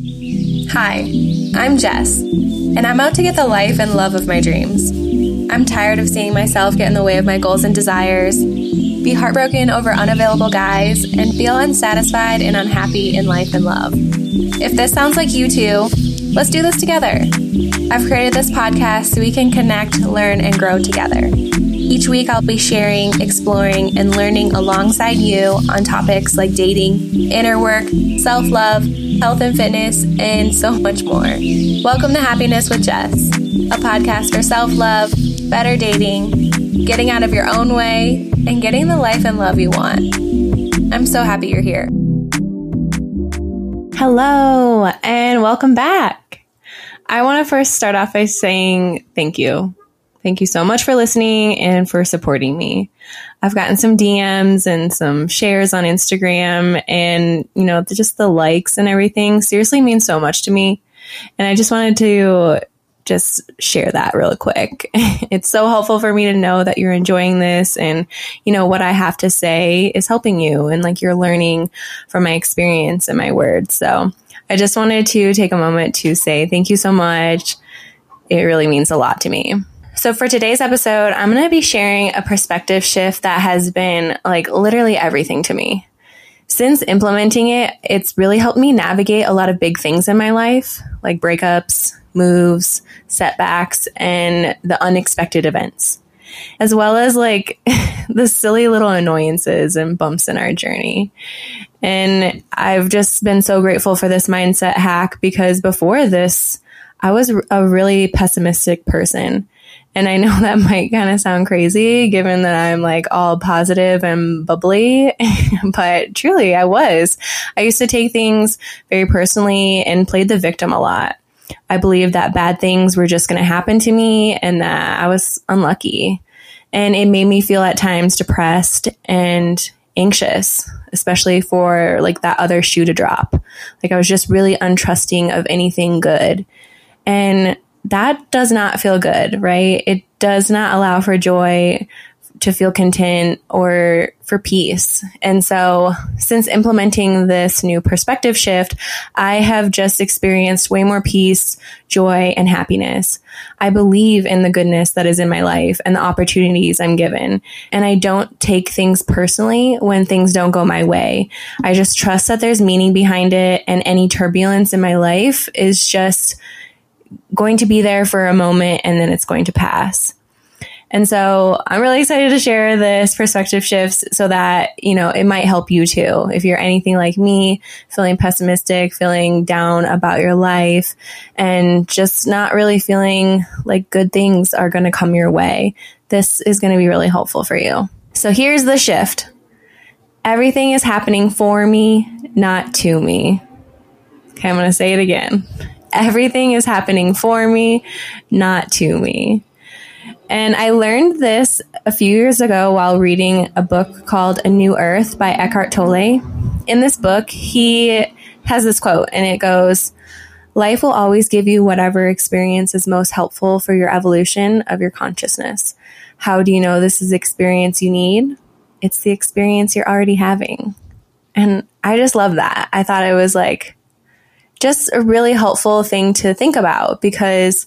Hi, I'm Jess, and I'm out to get the life and love of my dreams. I'm tired of seeing myself get in the way of my goals and desires, be heartbroken over unavailable guys, and feel unsatisfied and unhappy in life and love. If this sounds like you too, let's do this together. I've created this podcast so we can connect, learn, and grow together. Each week, I'll be sharing, exploring, and learning alongside you on topics like dating, inner work, self love, health and fitness, and so much more. Welcome to Happiness with Jess, a podcast for self love, better dating, getting out of your own way, and getting the life and love you want. I'm so happy you're here. Hello, and welcome back. I want to first start off by saying thank you Thank you so much for listening and for supporting me. I've gotten some DMs and some shares on Instagram and, you know, just the likes and everything seriously means so much to me. And I just wanted to just share that real quick. it's so helpful for me to know that you're enjoying this and, you know, what I have to say is helping you and like you're learning from my experience and my words. So I just wanted to take a moment to say thank you so much. It really means a lot to me. So, for today's episode, I'm going to be sharing a perspective shift that has been like literally everything to me. Since implementing it, it's really helped me navigate a lot of big things in my life, like breakups, moves, setbacks, and the unexpected events, as well as like the silly little annoyances and bumps in our journey. And I've just been so grateful for this mindset hack because before this, I was a really pessimistic person. And I know that might kind of sound crazy given that I'm like all positive and bubbly, but truly I was. I used to take things very personally and played the victim a lot. I believed that bad things were just going to happen to me and that I was unlucky. And it made me feel at times depressed and anxious, especially for like that other shoe to drop. Like I was just really untrusting of anything good. And that does not feel good, right? It does not allow for joy, to feel content or for peace. And so, since implementing this new perspective shift, I have just experienced way more peace, joy, and happiness. I believe in the goodness that is in my life and the opportunities I'm given. And I don't take things personally when things don't go my way. I just trust that there's meaning behind it, and any turbulence in my life is just going to be there for a moment and then it's going to pass. And so I'm really excited to share this perspective shifts so that, you know, it might help you too. If you're anything like me, feeling pessimistic, feeling down about your life, and just not really feeling like good things are going to come your way, this is going to be really helpful for you. So here's the shift everything is happening for me, not to me. Okay, I'm going to say it again everything is happening for me, not to me. And I learned this a few years ago while reading a book called A New Earth by Eckhart Tolle. In this book, he has this quote, and it goes, Life will always give you whatever experience is most helpful for your evolution of your consciousness. How do you know this is the experience you need? It's the experience you're already having. And I just love that. I thought it was like just a really helpful thing to think about because,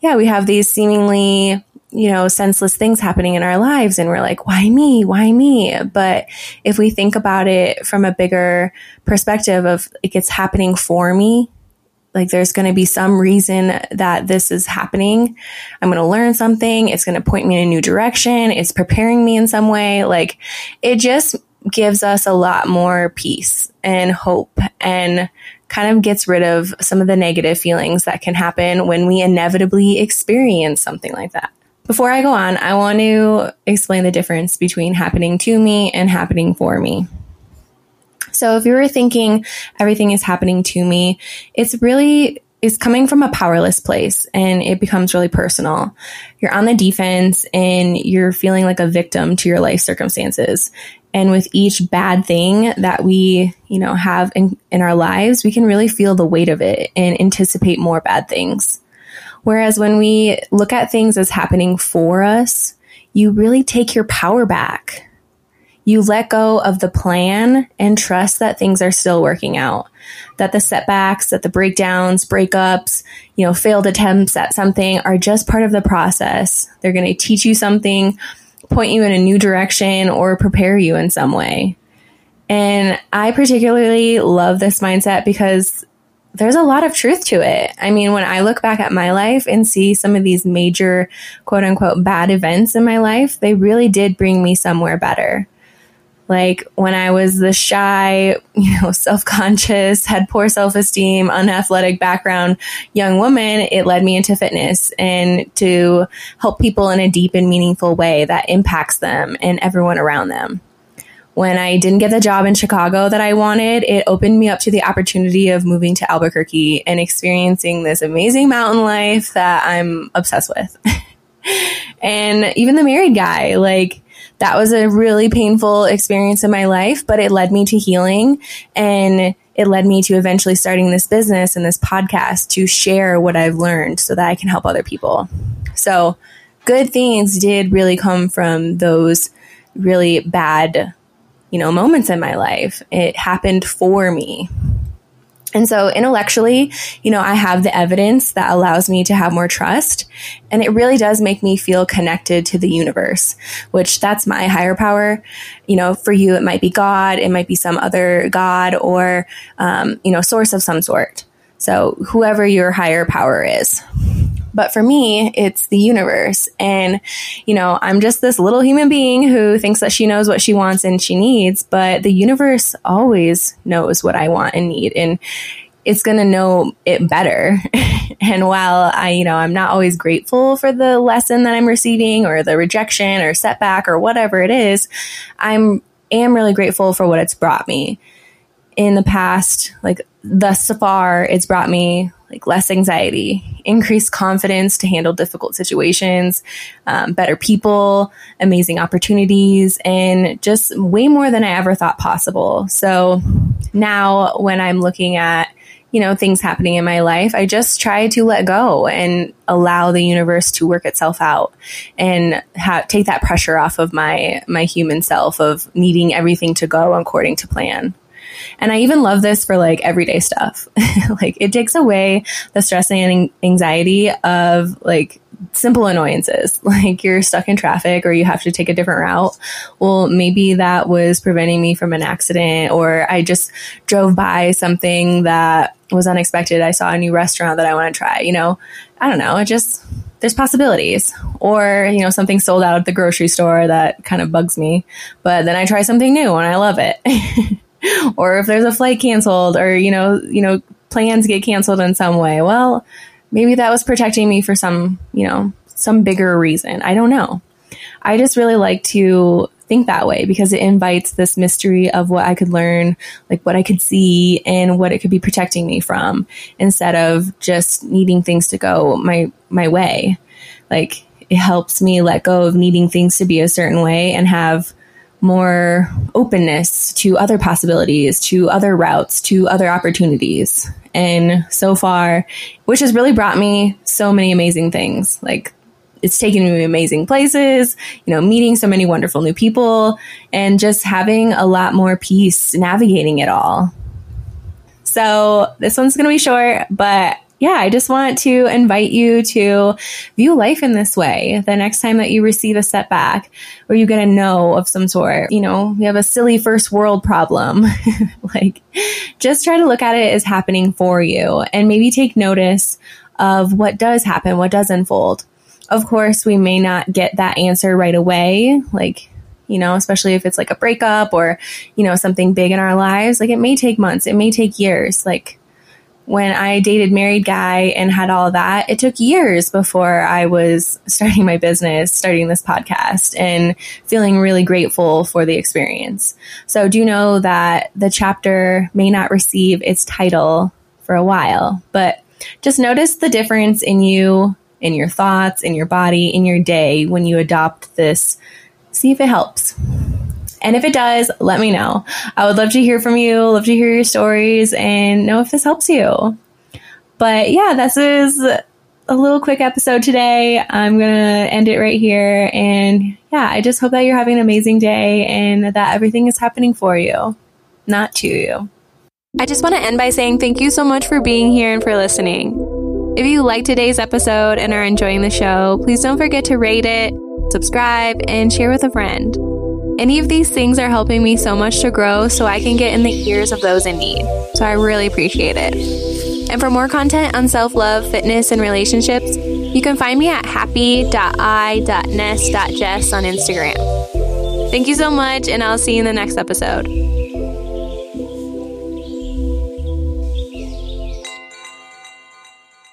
yeah, we have these seemingly, you know, senseless things happening in our lives and we're like, why me? Why me? But if we think about it from a bigger perspective of like it's happening for me, like there's going to be some reason that this is happening. I'm going to learn something. It's going to point me in a new direction. It's preparing me in some way. Like it just gives us a lot more peace and hope and kind of gets rid of some of the negative feelings that can happen when we inevitably experience something like that. Before I go on, I want to explain the difference between happening to me and happening for me. So if you were thinking everything is happening to me, it's really is coming from a powerless place and it becomes really personal. You're on the defense and you're feeling like a victim to your life circumstances. And with each bad thing that we, you know, have in, in our lives, we can really feel the weight of it and anticipate more bad things. Whereas when we look at things as happening for us, you really take your power back. You let go of the plan and trust that things are still working out. That the setbacks, that the breakdowns, breakups, you know, failed attempts at something are just part of the process. They're going to teach you something, point you in a new direction, or prepare you in some way. And I particularly love this mindset because there's a lot of truth to it. I mean, when I look back at my life and see some of these major quote unquote bad events in my life, they really did bring me somewhere better. Like when I was the shy, you know, self conscious, had poor self esteem, unathletic background young woman, it led me into fitness and to help people in a deep and meaningful way that impacts them and everyone around them when I didn't get the job in Chicago that I wanted, it opened me up to the opportunity of moving to Albuquerque and experiencing this amazing mountain life that I'm obsessed with. and even the married guy, like, that was a really painful experience in my life, but it led me to healing and it led me to eventually starting this business and this podcast to share what I've learned so that I can help other people. So, good things did really come from those really bad you know, moments in my life. It happened for me. And so intellectually, you know, I have the evidence that allows me to have more trust. And it really does make me feel connected to the universe, which that's my higher power. You know, for you, it might be God, it might be some other God or, um, you know, source of some sort. So whoever your higher power is. But for me, it's the universe. And, you know, I'm just this little human being who thinks that she knows what she wants and she needs, but the universe always knows what I want and need. And it's going to know it better. and while I, you know, I'm not always grateful for the lesson that I'm receiving or the rejection or setback or whatever it is, I'm am really grateful for what it's brought me. In the past, like thus far, it's brought me like less anxiety, increased confidence to handle difficult situations, um, better people, amazing opportunities, and just way more than I ever thought possible. So now when I'm looking at you know, things happening in my life, I just try to let go and allow the universe to work itself out and ha- take that pressure off of my, my human self of needing everything to go according to plan. And I even love this for like everyday stuff. like it takes away the stress and anxiety of like simple annoyances, like you're stuck in traffic or you have to take a different route. Well, maybe that was preventing me from an accident, or I just drove by something that was unexpected. I saw a new restaurant that I want to try. You know, I don't know. It just, there's possibilities. Or, you know, something sold out at the grocery store that kind of bugs me, but then I try something new and I love it. or if there's a flight canceled or you know you know plans get canceled in some way well maybe that was protecting me for some you know some bigger reason. I don't know. I just really like to think that way because it invites this mystery of what i could learn like what i could see and what it could be protecting me from instead of just needing things to go my my way. Like it helps me let go of needing things to be a certain way and have more openness to other possibilities, to other routes, to other opportunities. And so far, which has really brought me so many amazing things. Like it's taken me amazing places, you know, meeting so many wonderful new people and just having a lot more peace navigating it all. So this one's going to be short, but yeah, I just want to invite you to view life in this way. The next time that you receive a setback or you get a no of some sort, you know, you have a silly first world problem, like just try to look at it as happening for you and maybe take notice of what does happen, what does unfold. Of course, we may not get that answer right away. Like, you know, especially if it's like a breakup or, you know, something big in our lives. Like it may take months, it may take years. Like when I dated married guy and had all that, it took years before I was starting my business, starting this podcast and feeling really grateful for the experience. So do know that the chapter may not receive its title for a while, but just notice the difference in you, in your thoughts, in your body, in your day when you adopt this. See if it helps. And if it does, let me know. I would love to hear from you, love to hear your stories and know if this helps you. But yeah, this is a little quick episode today. I'm going to end it right here. And yeah, I just hope that you're having an amazing day and that everything is happening for you, not to you. I just want to end by saying thank you so much for being here and for listening. If you liked today's episode and are enjoying the show, please don't forget to rate it, subscribe, and share with a friend. Any of these things are helping me so much to grow so I can get in the ears of those in need. So I really appreciate it. And for more content on self love, fitness, and relationships, you can find me at happy.i.ness.jess on Instagram. Thank you so much, and I'll see you in the next episode.